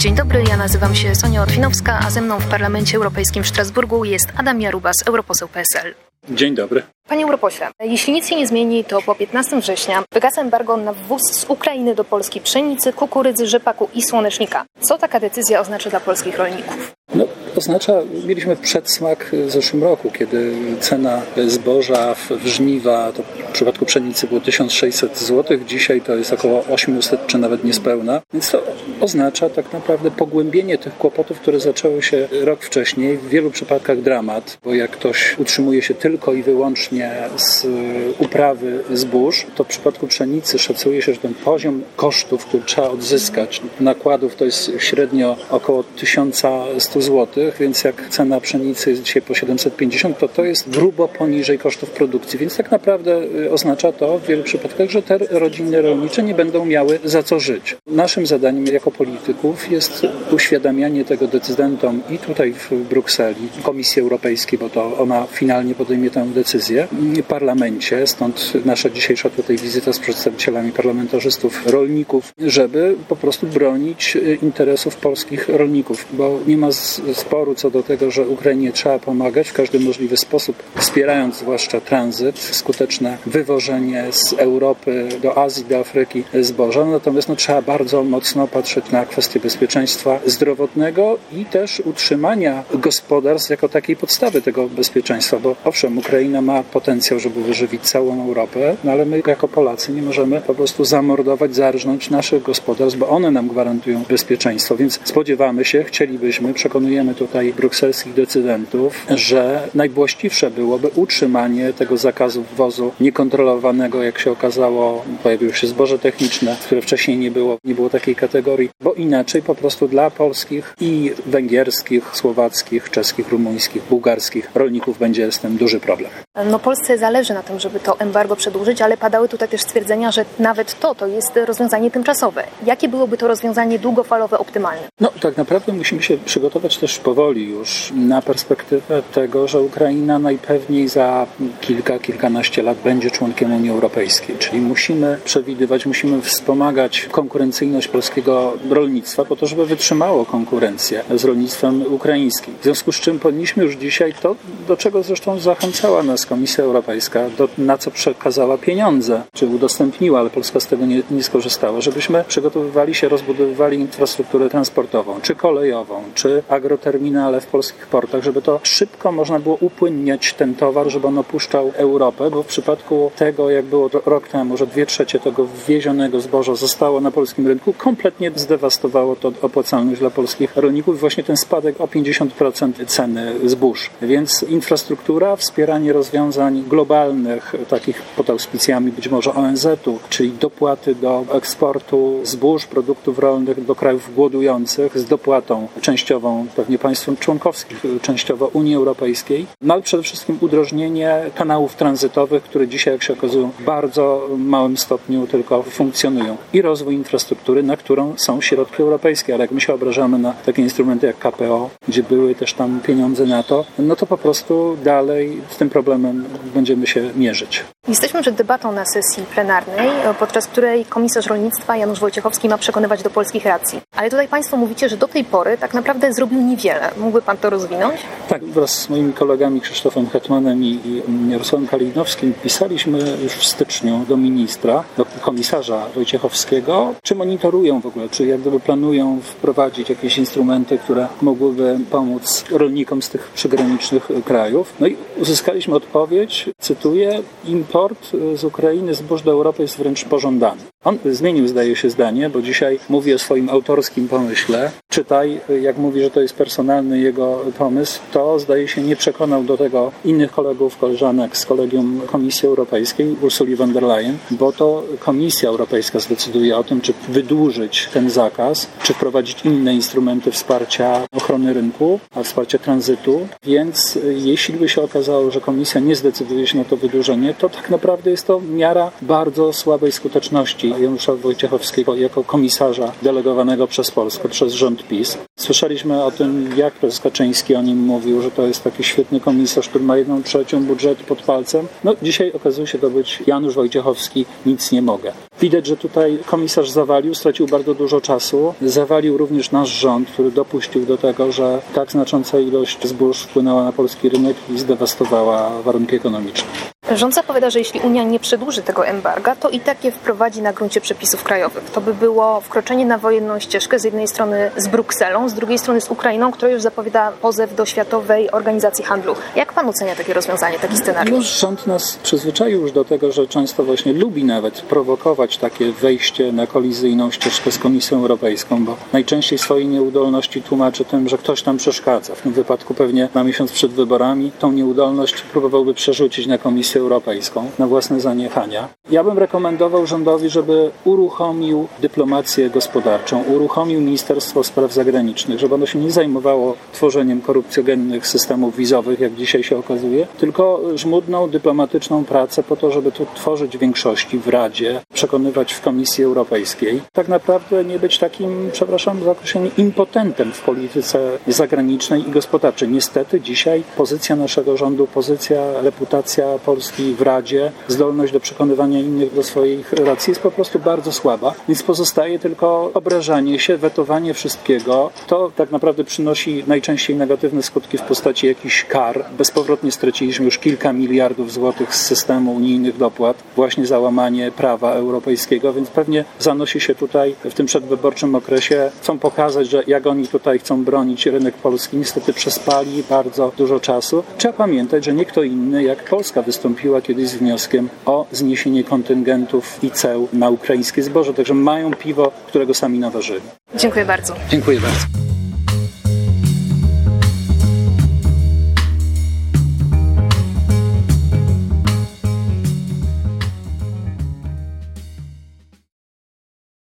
Dzień dobry, ja nazywam się Sonia Orfinowska, a ze mną w Parlamencie Europejskim w Strasburgu jest Adam Jarubas, europoseł PSL. Dzień dobry. Panie europośle, jeśli nic się nie zmieni, to po 15 września wygasa embargo na wwóz z Ukrainy do Polski pszenicy, kukurydzy, rzepaku i słonecznika. Co taka decyzja oznacza dla polskich rolników? No, oznacza, mieliśmy przedsmak w zeszłym roku, kiedy cena zboża w żniwa, to w przypadku pszenicy było 1600 zł, dzisiaj to jest około 800 czy nawet niespełna. Więc to oznacza tak naprawdę pogłębienie tych kłopotów, które zaczęły się rok wcześniej. W wielu przypadkach dramat, bo jak ktoś utrzymuje się tylko i wyłącznie z uprawy zbóż, to w przypadku pszenicy szacuje się, że ten poziom kosztów, który trzeba odzyskać, nakładów to jest średnio około 1100 zł, więc jak cena pszenicy jest dzisiaj po 750, to to jest grubo poniżej kosztów produkcji. Więc tak naprawdę y, oznacza to w wielu przypadkach, że te rodziny rolnicze nie będą miały za co żyć. Naszym zadaniem jako polityków jest uświadamianie tego decydentom i tutaj w Brukseli, Komisji Europejskiej, bo to ona finalnie podejmie tę decyzję, parlamencie, stąd nasza dzisiejsza tutaj wizyta z przedstawicielami parlamentarzystów, rolników, żeby po prostu bronić y, interesów polskich rolników, bo nie ma sporu co do tego, że Ukrainie trzeba pomagać w każdy możliwy sposób, wspierając zwłaszcza tranzyt, skuteczne wywożenie z Europy do Azji, do Afryki zboża. Natomiast no, trzeba bardzo mocno patrzeć na kwestie bezpieczeństwa zdrowotnego i też utrzymania gospodarstw jako takiej podstawy tego bezpieczeństwa, bo owszem, Ukraina ma potencjał, żeby wyżywić całą Europę, no ale my jako Polacy nie możemy po prostu zamordować, zarżnąć naszych gospodarstw, bo one nam gwarantują bezpieczeństwo. Więc spodziewamy się, chcielibyśmy, przekonujemy tutaj brukselskich decydentów, że najwłaściwsze byłoby utrzymanie tego zakazu wwozu niekontrolowanego, jak się okazało, pojawiły się zboże techniczne, które wcześniej nie było, nie było takiej kategorii, bo inaczej po prostu dla polskich i węgierskich, słowackich, czeskich, rumuńskich, bułgarskich rolników będzie z tym duży problem. No Polsce zależy na tym, żeby to embargo przedłużyć, ale padały tutaj też stwierdzenia, że nawet to to jest rozwiązanie tymczasowe. Jakie byłoby to rozwiązanie długofalowe, optymalne? No tak naprawdę musimy się przygotować też powoli już na perspektywę tego, że Ukraina najpewniej za kilka, kilkanaście lat będzie członkiem Unii Europejskiej. Czyli musimy przewidywać, musimy wspomagać konkurencyjność polskiego rolnictwa po to, żeby wytrzymało konkurencję z rolnictwem ukraińskim. W związku z czym powinniśmy już dzisiaj to, do czego zresztą zachęcała nas Komisja Europejska, do, na co przekazała pieniądze, czy udostępniła, ale Polska z tego nie, nie skorzystała, żebyśmy przygotowywali się, rozbudowywali infrastrukturę transportową, czy kolejową, czy agroterminale w polskich portach, żeby to szybko można było upłynniać ten towar, żeby on opuszczał Europę, bo w przypadku tego, jak było rok temu, że dwie trzecie tego wwiezionego zboża zostało na polskim rynku, kompletnie zdewastowało to opłacalność dla polskich rolników. Właśnie ten spadek o 50% ceny zbóż. Więc infrastruktura, wspieranie rozwiązań globalnych, takich pod auspicjami być może ONZ-u, czyli dopłaty do eksportu zbóż, produktów rolnych do krajów głodujących z dopłatą częściową pewnie państwom członkowskich, częściowo Unii Europejskiej, no ale przede wszystkim udrożnienie kanałów tranzytowych, które dzisiaj, jak się okazują, w bardzo małym stopniu tylko funkcjonują i rozwój infrastruktury, na którą są środki europejskie, ale jak my się obrażamy na takie instrumenty jak KPO, gdzie były też tam pieniądze na to, no to po prostu dalej z tym problemem będziemy się mierzyć. Jesteśmy przed debatą na sesji plenarnej, podczas której komisarz rolnictwa Janusz Wojciechowski ma przekonywać do polskich racji. Ale tutaj Państwo mówicie, że do tej pory tak naprawdę zrobił niewiele. Mógłby Pan to rozwinąć? Tak, wraz z moimi kolegami Krzysztofem Hetmanem i Jarosławem Kalinowskim pisaliśmy już w styczniu do ministra, do komisarza Wojciechowskiego, czy monitorują w ogóle, czy jak gdyby planują wprowadzić jakieś instrumenty, które mogłyby pomóc rolnikom z tych przygranicznych krajów. No i uzyskaliśmy odpowiedź, cytuję, import z Ukrainy zbóż do Europy jest wręcz pożądany. On zmienił, zdaje się, zdanie, bo dzisiaj mówi o swoim autorskim pomyśle. Czytaj, jak mówi, że to jest personalny jego pomysł, to zdaje się nie przekonał do tego innych kolegów, koleżanek z kolegium Komisji Europejskiej, Ursuli von der Leyen, bo to Komisja Europejska zdecyduje o tym, czy wydłużyć ten zakaz, czy wprowadzić inne instrumenty wsparcia ochrony rynku, a wsparcia tranzytu. Więc jeśli by się okazało, że Komisja nie zdecyduje się na to wydłużenie, to tak naprawdę jest to miara bardzo słabej skuteczności Janusza Wojciechowskiego jako komisarza delegowanego przez Polskę, przez rząd PiS. Słyszeliśmy o tym, jak prezes Kaczyński o nim mówił, że to jest taki świetny komisarz, który ma jedną trzecią budżetu pod palcem. No dzisiaj okazuje się to być Janusz Wojciechowski, nic nie mogę. Widać, że tutaj komisarz zawalił, stracił bardzo dużo czasu. Zawalił również nasz rząd, który dopuścił do tego, że tak znacząca ilość zbóż wpłynęła na polski rynek i zdewastowała warunki ekonomiczne. Rząd zapowiada, że jeśli Unia nie przedłuży tego embarga, to i tak je wprowadzi na gruncie przepisów krajowych. To by było wkroczenie na wojenną ścieżkę z jednej strony z Brukselą, z drugiej strony z Ukrainą, która już zapowiada pozew do Światowej Organizacji Handlu. Jak pan ocenia takie rozwiązanie, taki scenariusz? No, rząd nas przyzwyczaił już do tego, że często właśnie lubi nawet prowokować takie wejście na kolizyjną ścieżkę z Komisją Europejską, bo najczęściej swojej nieudolności tłumaczy tym, że ktoś tam przeszkadza. W tym wypadku pewnie na miesiąc przed wyborami tą nieudolność próbowałby przerzucić na Komisję Europejską na własne zaniechania. Ja bym rekomendował rządowi, żeby uruchomił dyplomację gospodarczą, uruchomił Ministerstwo Spraw Zagranicznych, żeby ono się nie zajmowało tworzeniem korupcjogennych systemów wizowych, jak dzisiaj się okazuje, tylko żmudną dyplomatyczną pracę po to, żeby tu tworzyć większości w Radzie, przekonywać w Komisji Europejskiej. Tak naprawdę nie być takim, przepraszam za określenie, impotentem w polityce zagranicznej i gospodarczej. Niestety dzisiaj pozycja naszego rządu, pozycja, reputacja Polski w Radzie, zdolność do przekonywania innych do swoich racji jest po prostu bardzo słaba, więc pozostaje tylko obrażanie się, wetowanie wszystkiego. To tak naprawdę przynosi najczęściej negatywne skutki w postaci jakichś kar. Bezpowrotnie straciliśmy już kilka miliardów złotych z systemu unijnych dopłat, właśnie za łamanie prawa europejskiego, więc pewnie zanosi się tutaj w tym przedwyborczym okresie, chcą pokazać, że jak oni tutaj chcą bronić rynek polski, niestety przespali bardzo dużo czasu. Trzeba pamiętać, że nie kto inny jak Polska wystąpiła kiedyś z wnioskiem o zniesienie kontyngentów i ceł na ukraińskie zboże, także mają piwo, którego sami naważyli. Dziękuję bardzo. Dziękuję bardzo.